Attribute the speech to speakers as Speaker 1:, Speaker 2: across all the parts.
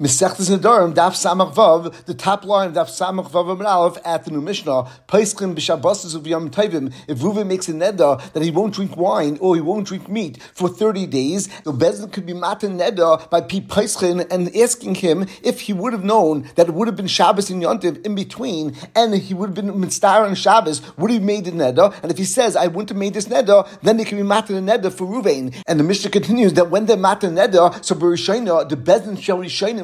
Speaker 1: Mesechtes Nedarim, Daf Samach Vav, the top line of Daf Samach Vav Aleph at the new Mishnah, Paischim b'Shabbasis of Yom Tovim. If Reuven makes a neder that he won't drink wine or he won't drink meat for 30 days, the Bezin could be matan neder by P. Paischin and asking him if he would have known that it would have been Shabbos and Yontiv in between and he would have been Mitzvah on Shabbos, would he have made the neder? And if he says, I wouldn't have made this neder, then they can be matan neder for Reuven. And the Mishnah continues that when they're matan neder, so Berishayna, the Bezin shall Rishayna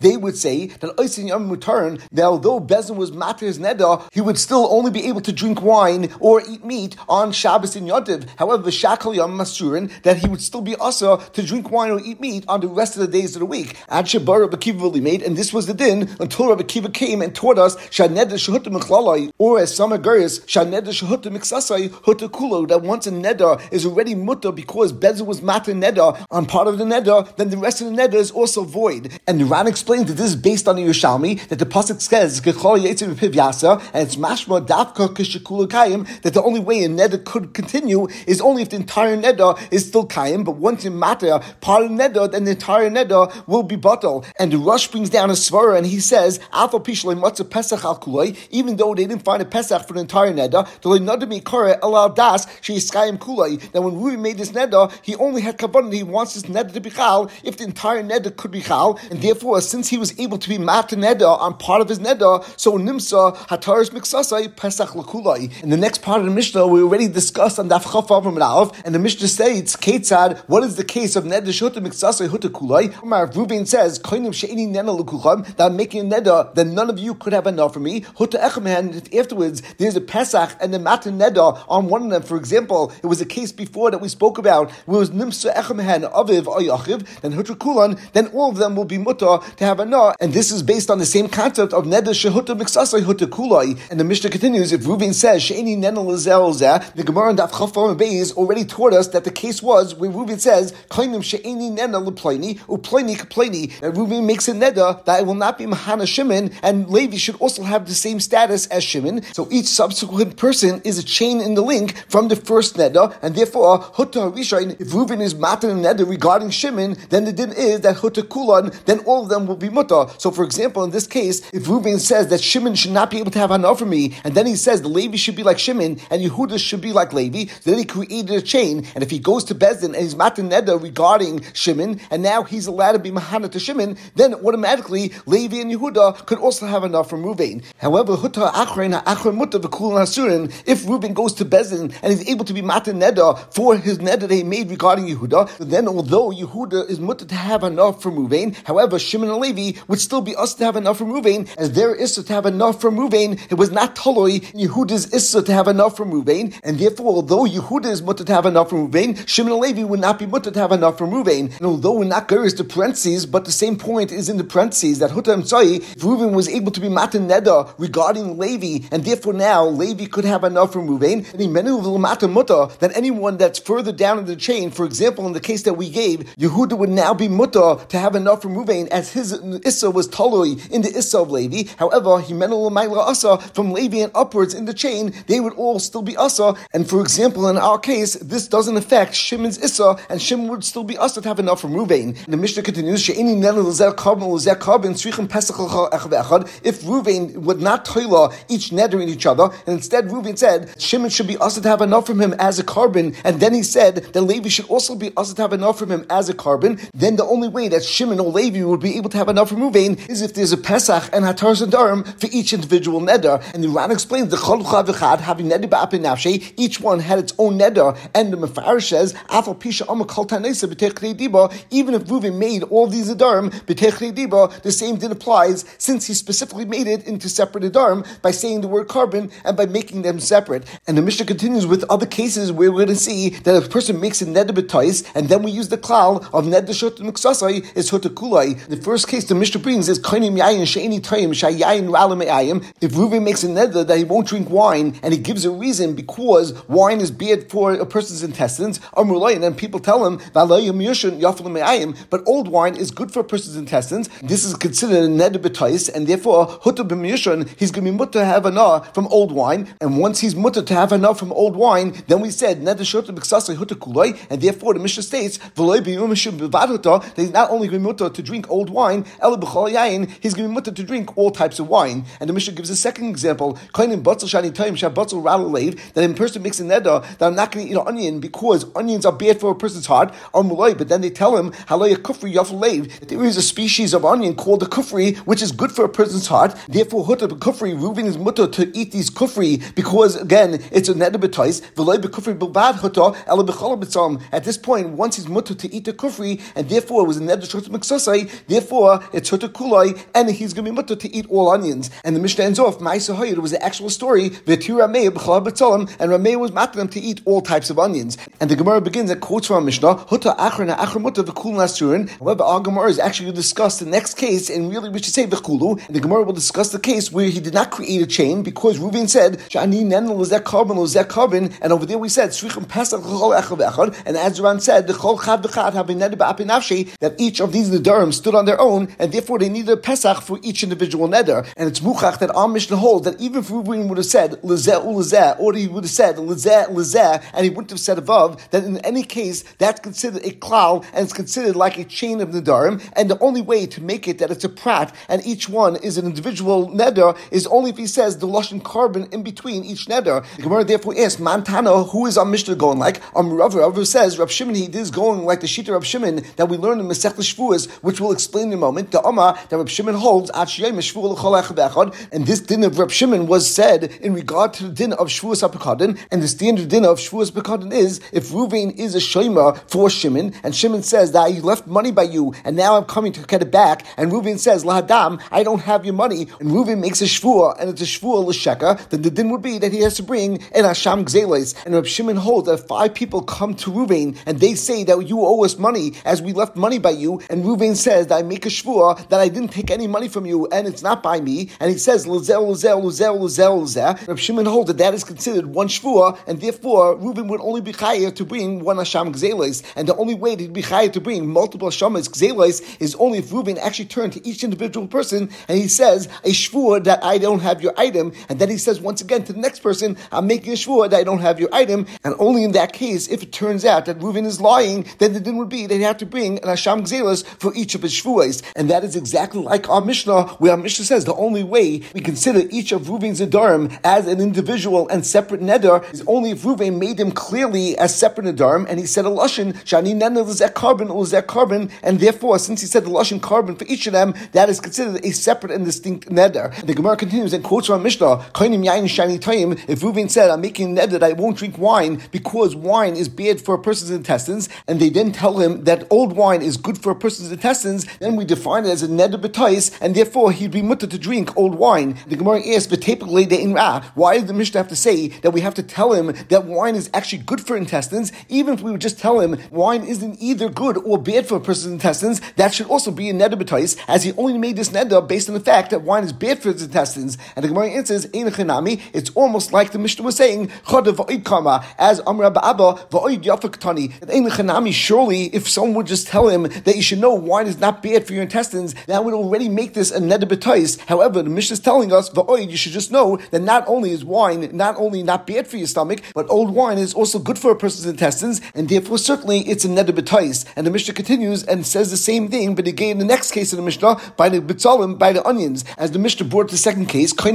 Speaker 1: they would say that Oisin Yom Mutaran, that although Bezin was Matir's Neda, he would still only be able to drink wine or eat meat on Shabbos and Yontiv. However, Shakal Yom Masurin, that he would still be asa to drink wine or eat meat on the rest of the days of the week. Ad Shabar Rabbi Kiva made, and this was the din until Rabbi Kiva came and taught us Shaneda Shahuta Mechlalai, or as some Aguris, Shaneda Shahuta Miksasai Huta Kulo, that once a Neda is already mutta because Bezin was Matir Neda on part of the Neda, then the rest of the Neda is also void. And the Ran explained that this is based on the Yerushalmi, that the Pasuk says, and it's mashma dafka that the only way a neder could continue is only if the entire neder is still kayim, but once in matter, part of neder, then the entire neder will be bottled. And the Rosh brings down a svara and he says, Pesach al even though they didn't find a Pesach for the entire kulay, that when Rui made this neder, he only had kavanah, he wants this neder to be chal, if the entire neder could be chal, and therefore, since he was able to be mata neda on part of his neda, so nimsa hataris miksasai pesach lakulai. In the next part of the Mishnah, we already discussed on daf chafav and the Mishnah states, Ketzad, what is the case of neda shuta miksasai huta kulai? Reuben says, koinim she'ini nena lukucham, that I'm making a neda, then none of you could have enough for me. Huta echem, afterwards, there's a pesach and a mata neda on one of them. For example, it was a case before that we spoke about, where it was nimsa echem aviv ayachiv, then huta kulan, then all of them will be mutter to have a no, and this is based on the same concept of neder shehuta miksasai huta kulai. And the Mishnah continues: if Reuven says sheini nena lezel the Gemara in Daf Chafar Beis already taught us that the case was where Reuven says kainim sheini nena leplaini uplaini kaplaini. That Reuven makes a neder that it will not be mahana Shimon, and Levi should also have the same status as Shimon. So each subsequent person is a chain in the link from the first neder, and therefore huta harishain. If Reuven is matan neder regarding Shimon, then the din is that huta kulan. Then all of them will be mutter. So, for example, in this case, if Reuben says that Shimon should not be able to have hanah for me, and then he says the Levi should be like Shimon and Yehuda should be like Levi, then he created a chain. And if he goes to Bezdin and he's matan neda regarding Shimon, and now he's allowed to be mahana to Shimon, then automatically Levi and Yehuda could also have hanah from Reuben. However, Huta Achrein Hasurin, if Reuben goes to Bezdin and he's able to be matan neda for his neda that he made regarding Yehuda, then although Yehuda is mutta to have hanah from Reuben, however Shimon and Levi would still be us to have enough from Ruvain, as their Issa to have enough from Ruvain, it was not Toloi Yehuda's Issa to have enough from Ruvain, and therefore, although Yehuda is mutter to have enough from Ruvain, Shimon and Levi would not be mutter to have enough from Ruvain. And although we're not is the parentheses, but the same point is in the parentheses that Hutam Tzai, if Ruvain was able to be Matan Neda regarding Levi, and therefore now Levi could have enough from Ruvain, and in Mata Mutta, that anyone that's further down in the chain, for example, in the case that we gave, Yehuda would now be mutter to have enough from Ruvain as his Issa was Toloi in the Issa of Levi. However, he Himenel Asa from Levi and upwards in the chain, they would all still be Asa. And for example, in our case, this doesn't affect Shimon's Issa, and Shimon would still be Asa to have enough from Ruvain. The Mishnah continues, If Ruvain would not toila each neder in each other, and instead Ruvain said Shimon should be Asa to have enough from him as a carbon, and then he said that Levi should also be Asa to have enough from him as a carbon, then the only way that Shimon or Levi would be able to have enough from Ruvain is if there's a Pesach and Hatar and Darim for each individual neder. And the Ran explains the Cholcha v'chad having neder ba'apin nafshe. Each one had its own neder. And the Mefarish says Afal Pisha Kol Tanesa Diba. Even if Reuven made all these Adarim b'techrei Diba, the same din applies since he specifically made it into separate Adarim by saying the word carbon and by making them separate. And the Mishnah continues with other cases where we're going to see that if a person makes a neder b'tois and then we use the klal of neder miksasai is hutakulai. The first case the Mishnah brings is kainim yayin she'eni toyim shayayin ralim. If Reuven makes a neder that he won't drink wine and he gives a reason because wine is bad for a person's intestines, amrulayin, and people tell him but old wine is good for a person's intestines. This is considered a neder betais, and therefore hutu b'miyushon he's going to be mutter to have enough from old wine. And once he's mutter to have enough from old wine, then we said neder shotu b'ksasei hutu kuloi, and therefore the Mishnah states that he's not only going to be mutter to drink old wine, b'chol yain, he's going to be mutter to drink all types of wine. And the Mishnah gives a second example, shabatzel rattle that a person makes a neder that I'm not going to eat an onion because onions are bad for a person's heart, um, muloi, but then they tell him, kufri yafalev, there is a species of onion called the kufri, which is good for a person's heart. Therefore, hutta kufri, Reuven is mutter to eat these kufri because, again, it's a neder ela At this point, once he's mutter to eat the kufri, and therefore it was a neder miksosai, therefore it's hutta kulai, and he's going to be mutter to eat all onions. And the Mishnah ends off, Ma'isa it was the actual story, v'tir Rameh b'chala b'tzalim, and Rameh was them to eat all types of onions. And the Gemara begins at quotes from Mishnah, hutta achrana achramutta v'kul nasurin. However, our Gemara is actually going to discuss the next case, and really we should say v'kulu, and the Gemara will discuss the case where he did not create a chain, because Reuven said, shani nen lezek carbon lezek carbon, and over there we said, srichim pesach l'chol echad and as Ran said, the chol chad v'chad have been that each of these nedarim stood on their own, and therefore they needed a pesach for each individual neder. And it's muchach that our Mishnah holds that even if Reuven would have said lezeh ulezeh, or he would have said lezeh lezeh, and he wouldn't have said above, that in any case that's considered a klal and it's considered like a chain of nedarim. And the only way to make it that it's a prat and each one is an individual neder is only if he says the lashon carbon in between each neder. The Gemara therefore asks, Mantana, who is our Mishnah going like? Um, Rav, Rav says Rav Shimon he is going like the Shita Rav Shimon that we learned in Masech Shvuas, which we'll explain in a moment. The Amma that Rav Shimon holds at and this din of Rav Shimon was said in regard to the din of Shvuas Apakadin, and the standard din of Shvuas Apakadin is if Ruvain is a Shema for Shimon, and Shimon says that he left money by you, and now I'm coming to get it back, and Ruvain says, Lahadam, I don't have your money, and Ruvain makes a Shvua, and it's a Shvua L'Sheka, then the din would be that he has to bring an Asham Gzeles, and Rav Shimon holds that five people come to Ruvain, and they say that you owe us money, as we left money by you, and Ruvain says that I make a Shvua, that I didn't take any money from you, and it's not by me, and he says, Lazel, Lazel, Lazel, Lazel, Lazel, Rav Shimon holds that that is considered one Shvua, and therefore Reuven would only be chayav to bring one Hasham Gzelis, and the only way to be chayav to bring multiple Hashamas Gzelis is only if Reuven actually turned to each individual person and he says a Shvua that I don't have your item, and then he says once again to the next person, I'm making a Shvua that I don't have your item, and only in that case, if it turns out that Reuven is lying, then the din would be that he have to bring an Hasham Gzelis for each of his Shvuas, and that is exactly like our Mishnah, where our Mishnah says the only way we consider each of Reuven's Adarim as an individual and separate neder is only if Ruvain made him clearly as separate nedarim, and he said a lashon shani neder lezek carbon lezek carbon, and therefore, since he said the lashon carbon for each of them, that is considered a separate and distinct neder. The Gemara continues and quotes from Mishnah, "Koinim yain shani toyim." If Ruvain said, "I'm making neder that I won't drink wine because wine is bad for a person's intestines," and they then tell him that old wine is good for a person's intestines, then we define it as a neder betais, and therefore he'd be mutter to drink old wine. The Gemara asks, but typically the in ra, "Why did the Mishnah have to say that we have to tell him that wine is actually good for intestines, even if we would just tell him wine isn't either good or bad for a person's intestines, that should also be a neder as he only made this neder based on the fact that wine is bad for his intestines. And the Gemara answers, it's almost like the Mishnah was saying, as Amr Abba, surely if someone would just tell him that you should know wine is not bad for your intestines, that would already make this a neder However, the Mishnah is telling us, you should just know that not only is wine not only not bad for your stomach, but old wine is also good for a person's intestines, and therefore certainly it's a neder And the Mishnah continues and says the same thing, but again, the next case of the Mishnah, by the bitzalim, by the onions. As the Mishnah brought the second case, that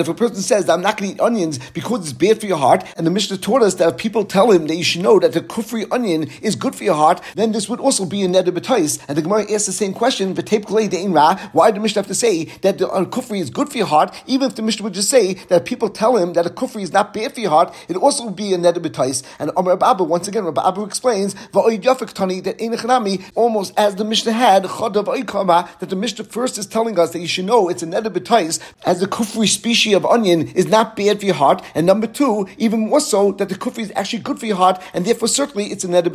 Speaker 1: if a person says I'm not going to eat onions because it's bad for your heart, and the Mishnah taught us that if people tell him that you should know that the kufri onion is good for your heart, then this would also be a neder And the Gemara asks the same question, why did Mishnah have to say that the kufri is good for your heart, even if the Mishnah would just say that people tell him that a kufri is not bad for your heart, it also would be a neder And Amr Abba, once again, Rabbi Abu explains, that in almost as the Mishnah had, that the Mishnah first is telling us that you should know it's a neder as the kufri species of onion is not bad for your heart, and number two, even more so, that the kufri is actually good for your heart, and therefore certainly it's a neder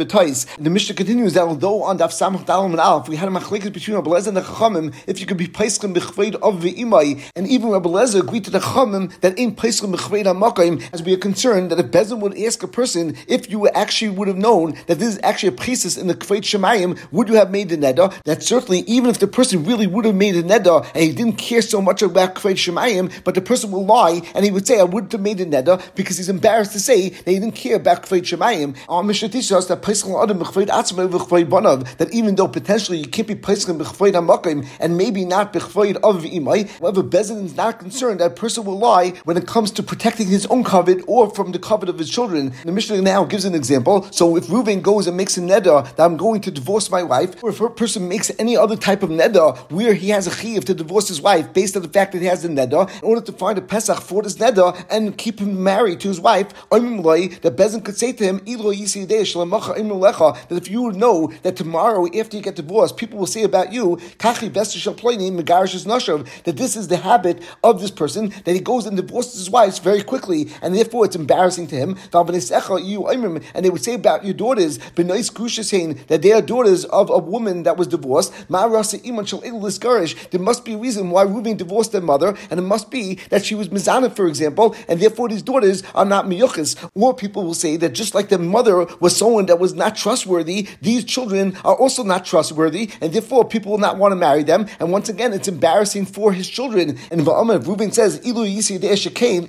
Speaker 1: The Mishnah continues that although on Daf Samach Dalam and Alf, we had a machlekes between Rabbi Lezer and the Chachamim, if you could be paiskim b'chveid of the v'imai, and even Rabbi Lezer agreed to the Chachamim that in paiskim b'chveid ha'makayim, as we are concerned that if Bezin would ask a person if you actually would have known that this is actually a priestess in the Kveit Shemayim, would you have made the neder? That certainly, even if the person really would have made the neder and he didn't care so much about Kveit Shemayim, but the person will lie and he would say, I wouldn't have made the neder because he's embarrassed to say that he didn't care about Kveit Shemayim. Our Mishnah teaches us that Paiskim Adam b'chveid atzma that even though potentially you can't be placing b'chvoid hamakim and maybe not b'chvoid of imai, however, Bezin is not concerned that a person will lie when it comes to protecting his own covet or from the covet of his children. The Mishnah now gives an example. So if Reuven goes and makes a neder that I'm going to divorce my wife, or if a person makes any other type of neder where he has a chiv to divorce his wife based on the fact that he has a neder, in order to find a Pesach for this neder and keep him married to his wife, that Bezin could say to him, that if you would know that tomorrow after you get divorced, people will say about you, that this is the habit of this person, that he goes and divorces his wife very quickly, and therefore it's embarrassing to him. And they would say about your daughters, that they are daughters of a woman that was divorced. There must be a reason why Reuben divorced their mother, and it must be that she was Mizana, for example, and therefore these daughters are not miyuchas. Or people will say that just like their mother was someone that was not trustworthy, these children are also not trustworthy, and therefore people will not want to marry them. And once again, it's embarrassing for his children. And Va'amah, Reuben says, Ilu yisi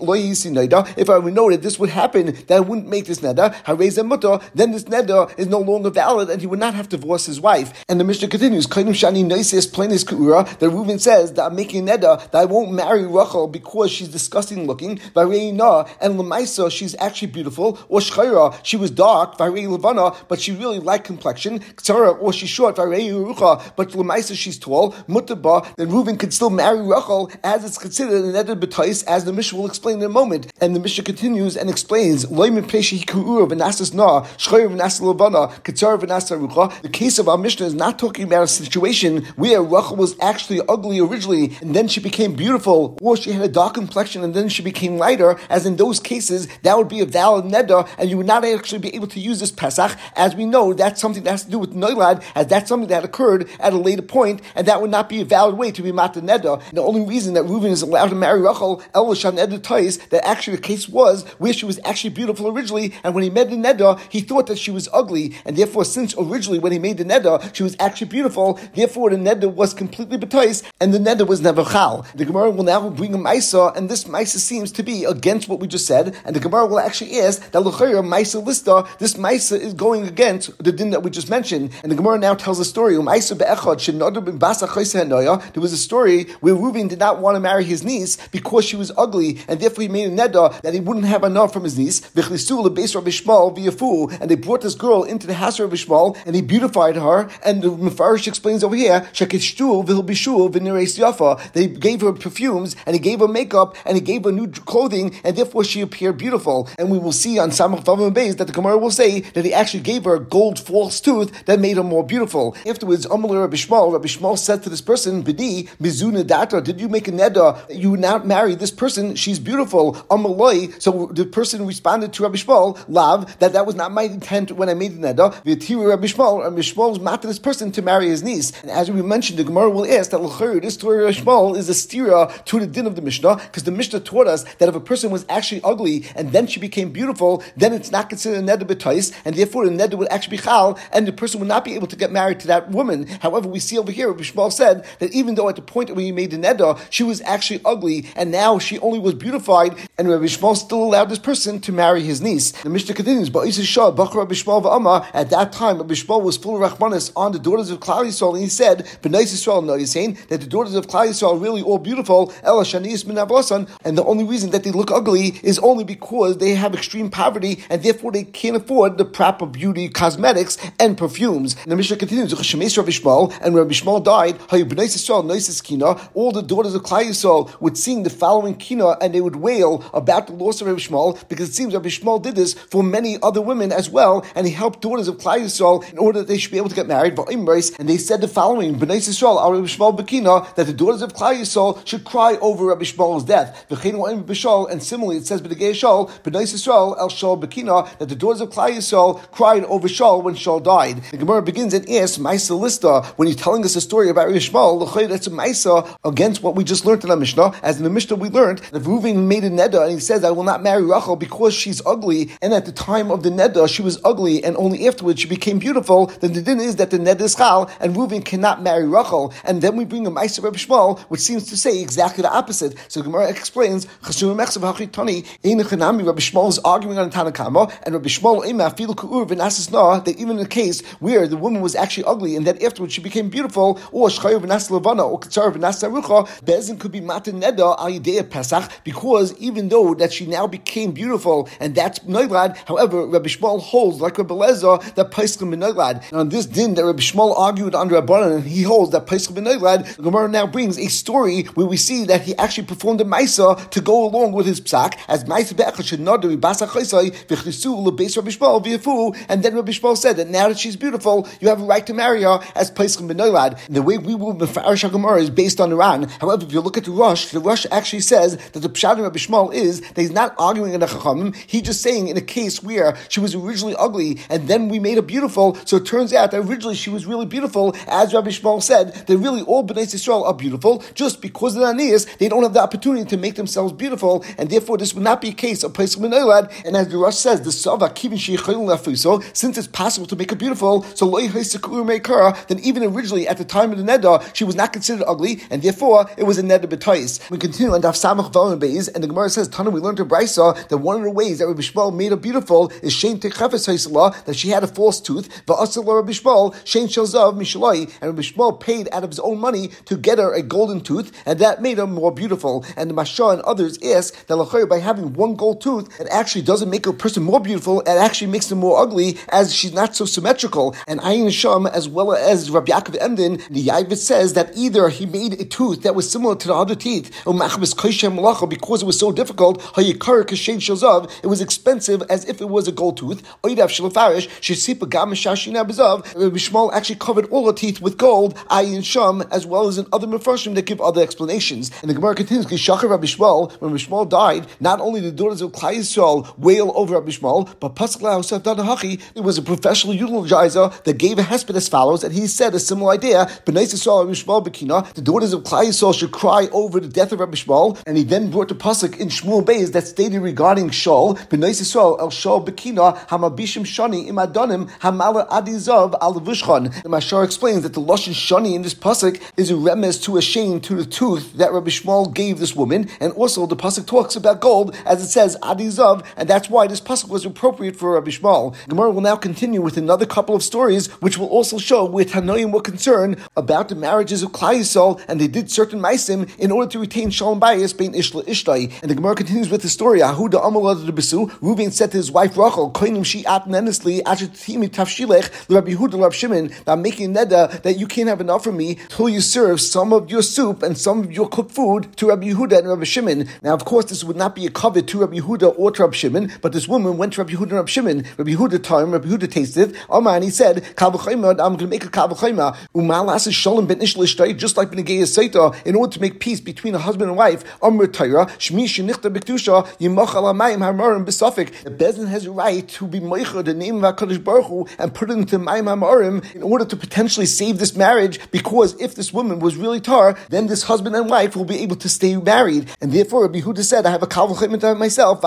Speaker 1: lo yisi neda. If I would know that this would happen, that I wouldn't make this neda, hareza mutter, then this neda is no longer valid, and he would not have to divorce his wife. And the Mishnah continues, Kainim shani noisis plainis kuura, that Reuben says that I'm making neda, that I won't marry Rachel because she's disgusting looking, and Lamaisa, she's actually beautiful, or Shchaira, she was dark, Levana, but she really liked complexion, Ksara, or she's short, but Lamaisa, she's tall, Mutaba, then Reuven could still marry Rachel as it's considered an Edad B'tais, as the Mishnah will explain in a moment. And the Mishnah continues and explains, The case of our Mishnah is not talking about a situation where Rachel was actually ugly originally, and then she became beautiful, or she had a dark complexion and then she became lighter, as in those cases, that would be a valid neder, and you would not actually be able to use this Pesach. As we know, that's something that has to do with Noilad, as that's something that occurred at a later point, and that would not be a valid way to be Mata Neder. The only reason that Reuven is allowed to marry Rachel, Elishan Neder Tais, that actually the case was where she was actually beautiful originally, and when he met the Neder, he thought that she was ugly, and therefore, since originally when he made the Neder, she was actually beautiful, therefore the Neder was completely Betais, and the Neder was never Chal. The Gemara will now bring a Maisa, and this Maisa seems to be against what we just said, and the Gemara will actually ask that L'chayra Maisa Lista, this Maisa is going against the din that we just mentioned. And the Gemara now tells a story. Um, there was a story where Reuben did not want to marry his niece because she was ugly, and therefore he made a neda that he wouldn't have enough from his niece. And they brought this girl into the house of Ishmael, and he beautified her. And the Mefarish explains over here, they gave her perfumes, and he gave her makeup, and he gave her new clothing, and therefore she appeared beautiful. And we will see on Samach Vavam Beis that the Gemara will say that he actually gave her gold false tooth that made her more beautiful. Afterwards, Amalur Rabbi Shmuel, Rabbi Shmuel said to this person, Bidi, Mizuna Data, did you make a neda? You not marry this person, she's beautiful. Amaloi. So the person responded to Rabbi Shmuel, Lav, that that was not my intent when I made the neda. V'tiru Rabbi Shmuel, Rabbi Shmuel was mad to this person to marry his niece. And as we mentioned, the Gemara will ask that this story of Shmuel is a stira to the din of the Mishnah, because the Mishnah taught us that if a person was actually ugly and then she became beautiful, then it's not considered a neder b'tois, and therefore the neder would actually be chal, and the person would not be able to get married to that woman. However, we see over here, Rabbi Shmuel said that even though at the point when he made the neder, she was actually ugly, and now she only was beautified, and Rabbi Shmuel still allowed this person to marry his niece. The Mishnah continues, but Shah, Rabbi Shmuel at that time, Rabbi Shmuel was full of rachmanis on the daughters of Klal Yisrael, and he said, Yisrael, no, he's saying that the daughters of Klal Yisrael are really all beautiful, and the only reason that they look ugly is only because they have extreme poverty and therefore they can't afford the proper beauty cosmetics and perfumes. And the Mishnah continues, and when Rabbi Shmuel died, all the daughters of Klal Yisrael would sing the following kina and they would wail about the loss of Rabbi Shmuel because it seems Rabbi Shmuel did this for many other women as well and he helped daughters of Klal Yisrael in order that they should be able to get married. And they said the following, that the daughters of Klal Yisrael should cry over Rabbi Shmuel's death. And similarly, it says, that the daughters of Klal Yisrael cried over Shaul when Shaul died. The Gemara begins and asks, Maisa Lista, when you're telling us a story about Yishmael, that's a Maisa against what we just learned in the Mishnah. As in the Mishnah we learned, that Reuven made a Neda and he says, I will not marry Rachel because she's ugly. And at the time of the Neda, she was ugly, and only afterwards she became beautiful. Then the din is that the Neda is Chal, and Reuven cannot marry Rachel. And then we bring a Maisa Reb Shmuel, which seems to say exactly the opposite. So Gemara explains, is arguing on Tanakama, and Rabbi Shmuel that even in the case where the woman was actually ugly and then afterwards she became beautiful, or or Bezin could be Matan Neda al Pesach, because even though that she now became beautiful, and that's Noilad, however, Rabbi Shmuel holds, like Rabbi Lezer, that Paiskim Noilad. On this din that Rabbi Shmuel argued under Rabbanan, and he holds that Noilad, the Gemara now brings a story where we see that he actually performed a Maisa to go along with his psak, as Maisa Be'echad should not do Basa Chaisai, Rabbi Shmuel, V'yafu, and then Rabbi Shmuel said that now that she's beautiful, you have a right to marry her as Paiskim Benoilad. The way we will Mefarish HaGemara is based on Iran. However, if you look at the Rosh, the Rosh actually says that the Pshat of Rabbi Shmuel is that he's not arguing in the Chachamim, he's just saying in a case where she was originally ugly and then we made her beautiful, so it turns out that originally she was really beautiful, as Rabbi Shmuel said, that really all Bnei Yisrael are beautiful, just because of the Aeneas, they don't have the opportunity to make themselves beautiful, and therefore this would not be a case of Paiskim Benoilad, and as the Rosh says, the Sava, Kivin Sheikh, so since it's possible to make her beautiful, so loy kara, then even originally at the time of the Neda, she was not considered ugly, and therefore it was a Neda B'tais. We continue on Daf Samach Valim Beis, and the Gemara says, Tana, we learned to Brisa that one of the ways that Rabbi Shmuel made her beautiful is Shein Techefes Haisala, that she had a false tooth, Va'asal Rabbi Shmuel, Shein Shalzav Mishalai, and Rabbi Shmuel paid out of his own money to get her a golden tooth, and that made her more beautiful. And the Masha and others ask that by having one gold tooth, it actually doesn't make a person more beautiful, it actually makes them more ugly, as she's not so symmetrical. And Ayin Sham, as well as Rabbi Yaakov Emden, the Yaavetz says that either he made a tooth that was similar to the other teeth, because it was so difficult, it was expensive as if it was a gold tooth. Rabbi Shmuel actually covered all the teeth with gold, Ayin Sham, as well as in other Mefarshim that give other explanations. And the Gemara continues, Rabbi Shmuel, when Rabbi died, not only the daughters of Klal Yisrael wail over Rabbi Shmuel, but it was a professional that gave a hesped as follows, and he said a similar idea. The daughters of Klal Yisrael should cry over the death of Rabbi Shmuel, and he then brought the pasuk in Shmuel Beis that stated regarding Shaul, El Shani Im Adonim Hamala Adizav Al. The Mashar explains that the lashon Shani in this pasuk is a remez to a shame to the tooth that Rabbi Shmuel gave this woman, and also the pasuk talks about gold as it says Adizav, and that's why this pasuk was appropriate for Rabbi Shmuel. Gemara will now continue with another couple of stories, which will also show where Tanoim were concerned about the marriages of Klai and they did certain maisim in order to retain Shalom Bayis bein Ishla Ishtai. And the Gemara continues with the story. Ahuda Amalad the Besu. Reuven said to his wife Rachel, "Koinim she at nenesli achetimi tafshilech Rabbi Yehuda Rabbi Shimon. I'm making neda that you can't have enough for me till you serve some of your soup and some of your cooked food to Rabbi Yehuda and Rabbi Shimon. Now, of course, this would not be a covet to Rabbi Yehuda or to Rabbi Shimon, but this woman went to Rabbi Yehuda and Rabbi Shimon. Rabbi Yehuda time, Rabbi Yehuda tasted. Amar and he said, I'm going to make a kavachayma. Umalas shalom ben ishlishtai, just like ben Saita, in order to make peace between a husband and wife. Amr Torah, shmi shenichta b'kedusha, yimach alamayim hamarim besafik. The bezin has a right to be moicha the name of Hakadosh Baruch Hu and put it into mayim hamarim in order to potentially save this marriage. Because if this woman was really tar, then this husband and wife will be able to stay married. And therefore, Rabbi Huda said, I have a kavachayma myself.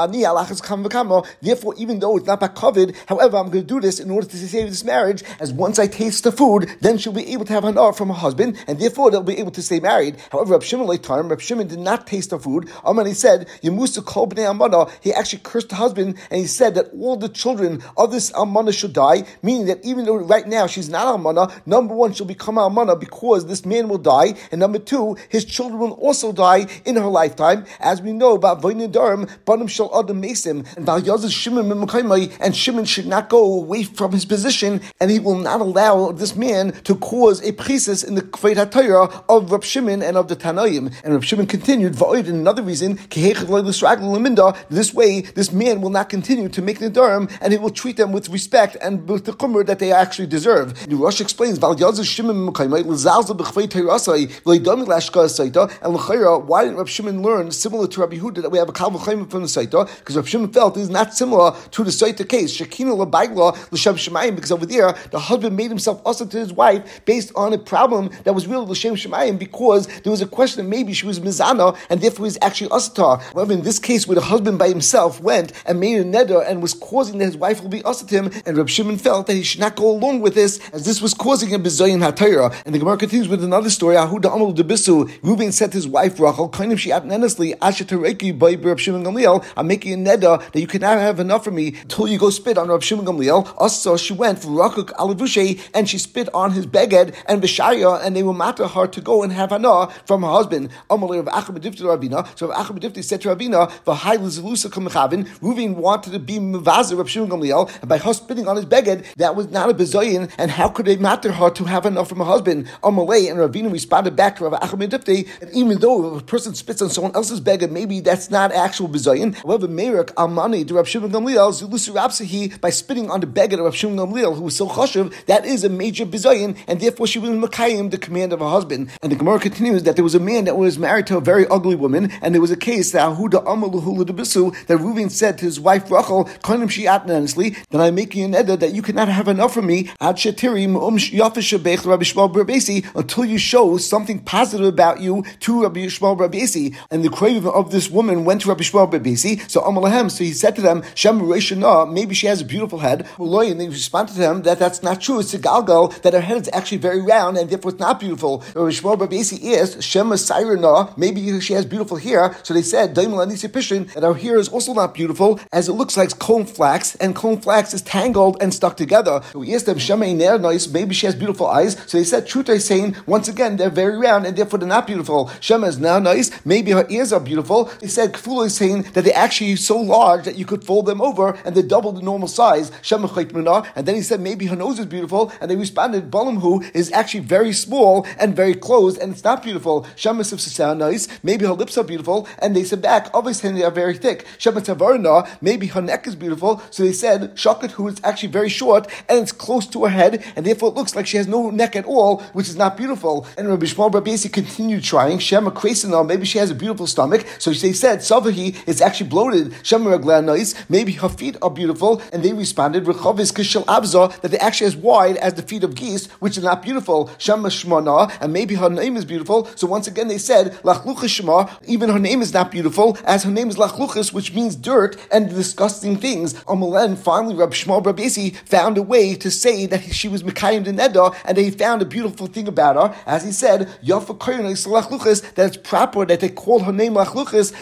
Speaker 1: Therefore, even though it's not by covered, however, I'm going to do this in order to save this marriage. As once I taste the food, then she'll be able to have an from her husband, and therefore they'll be able to stay married. However, Rab Shimon time, Rab Shimon did not taste the food. Aman he said, Yemusa kol bnei amana. He actually cursed the husband, and he said that all the children of this amana should die. Meaning that even though right now she's not amana, number one she'll become amana because this man will die, and number two, his children will also die in her lifetime. As we know about Vainidarim, Banim shall adam mesim, and Shimon and Shimon should not go away from his position, and he will not allow this man to cause a priestess in the Kveit HaTorah of Rab Shimon and of the Tanaim. And Rab Shimon continued, Va'oid, another reason, this way, this man will not continue to make Nidarim, and he will treat them with respect and with the chumr that they actually deserve. The Rosh explains, and why didn't Rab Shimon learn similar to Rabbi Huda that we have a Kal from the Saita? Because Rab Shimon felt is not similar to the Saita case. Shemayim, because over there, the husband made himself also to his wife based on a problem that was really L'Shem Shemayim because there was a question that maybe she was Mizana and therefore was actually Asatar. However, in this case, where the husband by himself went and made a neder and was causing that his wife will be Asatim, and Reb Shimon felt that he should not go along with this as this was causing a Bizayin HaTayra. And the Gemara continues with another story. Ahuda Amal Debisu, Reuben said to his wife Rachel, Kainim she atnenesli, Ashetareki by Reb Shimon Gamliel, I'm making a neder that you cannot have enough for me until you go spit on Reb Shimon Gamliel. Also, she went went for Rakuk Alavushe and she spit on his beged and Vishaya, and they will matter her to go and have hana from her husband. Amalei of Achabedifti Rabina. So Achabedifti said to Rabina, V'hai Ruvin wanted to be Mavazer of Shimon Gamliel, and by her spitting on his beged, that was not a bezoyin, and how could they matter her to have enough from her husband? Amalei and Ravina responded back to Rav Achabedifti, and even though a person spits on someone else's beged, maybe that's not actual bezoyin. However, Merik Almani to Rav Shimon Gamliel, Zulusu Rapsahi, by spitting on the beged of Rav Shimon Gamliel, who was so chashiv, that is a major bezoyin, and therefore she was Makayim, the command of her husband. And the Gemara continues that there was a man that was married to a very ugly woman, and there was a case that Ahuda Amaluhula that Reuven said to his wife Rachel, Konim Shiat that I'm making an edda that you cannot have enough from me, Ad Shetirim Um Rabbi Shmuel until you show something positive about you to Rabbi Shmuel Rabesi. And the craving of this woman went to Rabbi Shmuel Rabesi. So Amalahem, so he said to them, Shem maybe she has a beautiful head. Responded to him that that's not true. It's a galgal, that her head is actually very round and therefore it's not beautiful. Rabbi Shmuel is asked, Shem maybe she has beautiful hair. So they said, that our hair is also not beautiful, as it looks like cone flax, and cone flax is tangled and stuck together. So we asked them, Shema maybe she has beautiful eyes. So they said, truth is saying, once again, they're very round and therefore they're not beautiful. Shema is now nice, maybe her ears are beautiful. They said, Kfula is saying that they're actually so large that you could fold them over and they're double the normal size. Shema and then he said, maybe her nose is beautiful, and they responded, Balamhu is actually very small and very closed, and it's not beautiful. Shema sound nice, maybe her lips are beautiful, and they said back, obviously they are very thick. Tavarna, maybe her neck is beautiful, so they said, Shakat, who is actually very short, and it's close to her head, and therefore it looks like she has no neck at all, which is not beautiful. And Rabbi Shmuel Rabbi continued trying, Shema Krasina, maybe she has a beautiful stomach, so they said, Savahi is actually bloated. Shema Raglanais, maybe her feet are beautiful, and they responded, Rechavis Kishal Abza, that they actually as wide as the feet of geese, which is not beautiful. Shema Shmana, and maybe her name is beautiful, so once again they said, Lachlucha Shema, even her name is not beautiful, as her name is Lachluchas, which means dirt and disgusting things. Amalen, finally, Rab Shmuel Rabesi found a way to say that she was Mekayim the Neda, and he found a beautiful thing about her. As he said, Yafa Lachluchas, that it's proper that they call her name Lachluchas,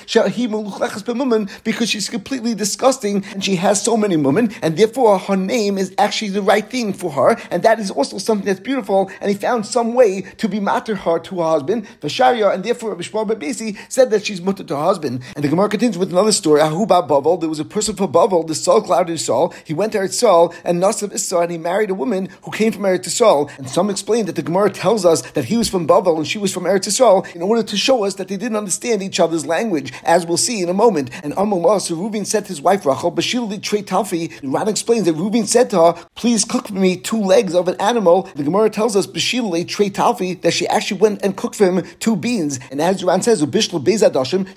Speaker 1: because she's completely disgusting and she has so many women, and therefore her name is actually the right thing for her, and that is also something that's beautiful, and he found some way to be matter her to her husband, Vasharia, and therefore Shmuel Rabesi said that she's mutter to her husband. And the Gemara continues with another story. Ahuba Bavel, there was a person from Bavel, the Saul clouded Saul. He went to Eretz Saul and Nasav Issa, and he married a woman who came from Eretz Saul. And some explain that the Gemara tells us that he was from Bavel and she was from Eretz Saul in order to show us that they didn't understand each other's language, as we'll see in a moment. And Amallah, so Reuben said to his wife Rachel, Bashil Trey Talfi, Ran explains that Reuben said to her, Please cook for me two legs of an animal. The Gemara tells us Bashil Trey Talfi that she actually went and cooked for him two beans. And as Ran says, Bishla Bezadashim,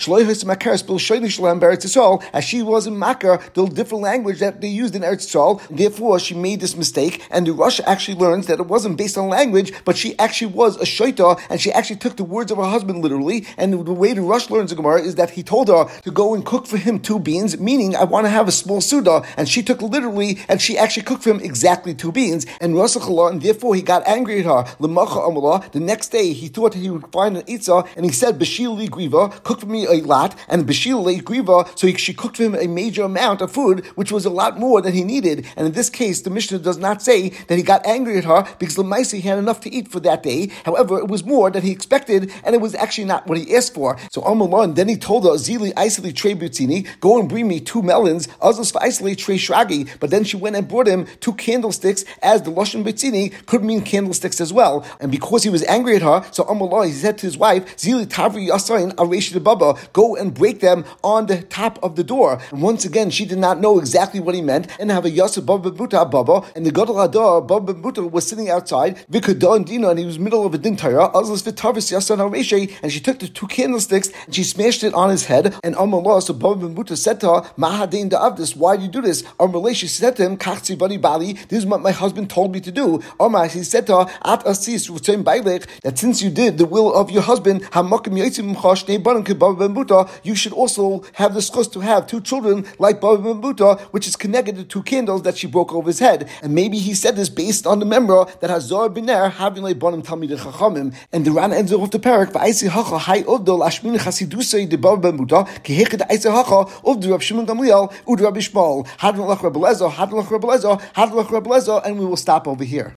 Speaker 1: as she was in Makkah, the different language that they used in Eretz Yisrael. Therefore, she made this mistake, and the Rosh actually learns that it wasn't based on language, but she actually was a shaita, and she actually took the words of her husband literally. And the way the Rosh learns the Gemara is that he told her to go and cook for him two beans, meaning I want to have a small suda, and she took literally, and she actually cooked him exactly two beans. And Rosh and therefore he got angry at her. The next day he thought he would find an itzah, and he said, Bashil griva, cook for me a lot, and Bashil griva, so he, she cooked for him a major amount of food, which was a lot more than he needed. And in this case, the Mishnah does not say that he got angry at her because Lamaisi had enough to eat for that day. However, it was more than he expected, and it was actually not what he asked for. So Amalon, then he told her, Zili Isili go and bring me two melons, Azos Isili Trey Shragi. But then she went and brought him two candlesticks, as the Lashon Butzini could mean candlesticks as well. And because he was angry at her, so Amalon, he said to his wife, Zili Tavri Yasain Aresh Baba, go and break them on the top of the door. And once again, she did not know exactly what he meant, and have a Yasser Baba Buta Baba, and the Gadol Adar Baba Buta was sitting outside, Vikadon Dina, and he was middle of a din Torah, Azlas Vitavis Yasan Areshe, and she took the two candlesticks and she smashed it on his head, and Amallah, so Baba Buta said to her, Mahadin Da'avdis, why do you do this? Amallah, she said to him, Kachzi Bani Bali, this is what my husband told me to do. Omar, he said to her, At Asis, that since you did the will of your husband, you should also have the schus to have two children like Baba Buta, which is connected to two candles that she broke over his head. And maybe he said this based on the member that Hazor Biner having like Bonim Talmid Chachamim. And the Ran ends off the parak, Va'isi Hacha, Hai Odol, Ashmin Chasidusei, de Baba and Buta, Keheked Aisi Hacha, of the Rab Shimon Gamliel, Ud Lach Rabbi Lezo, Hadlach Rablezo, and we will stop over here.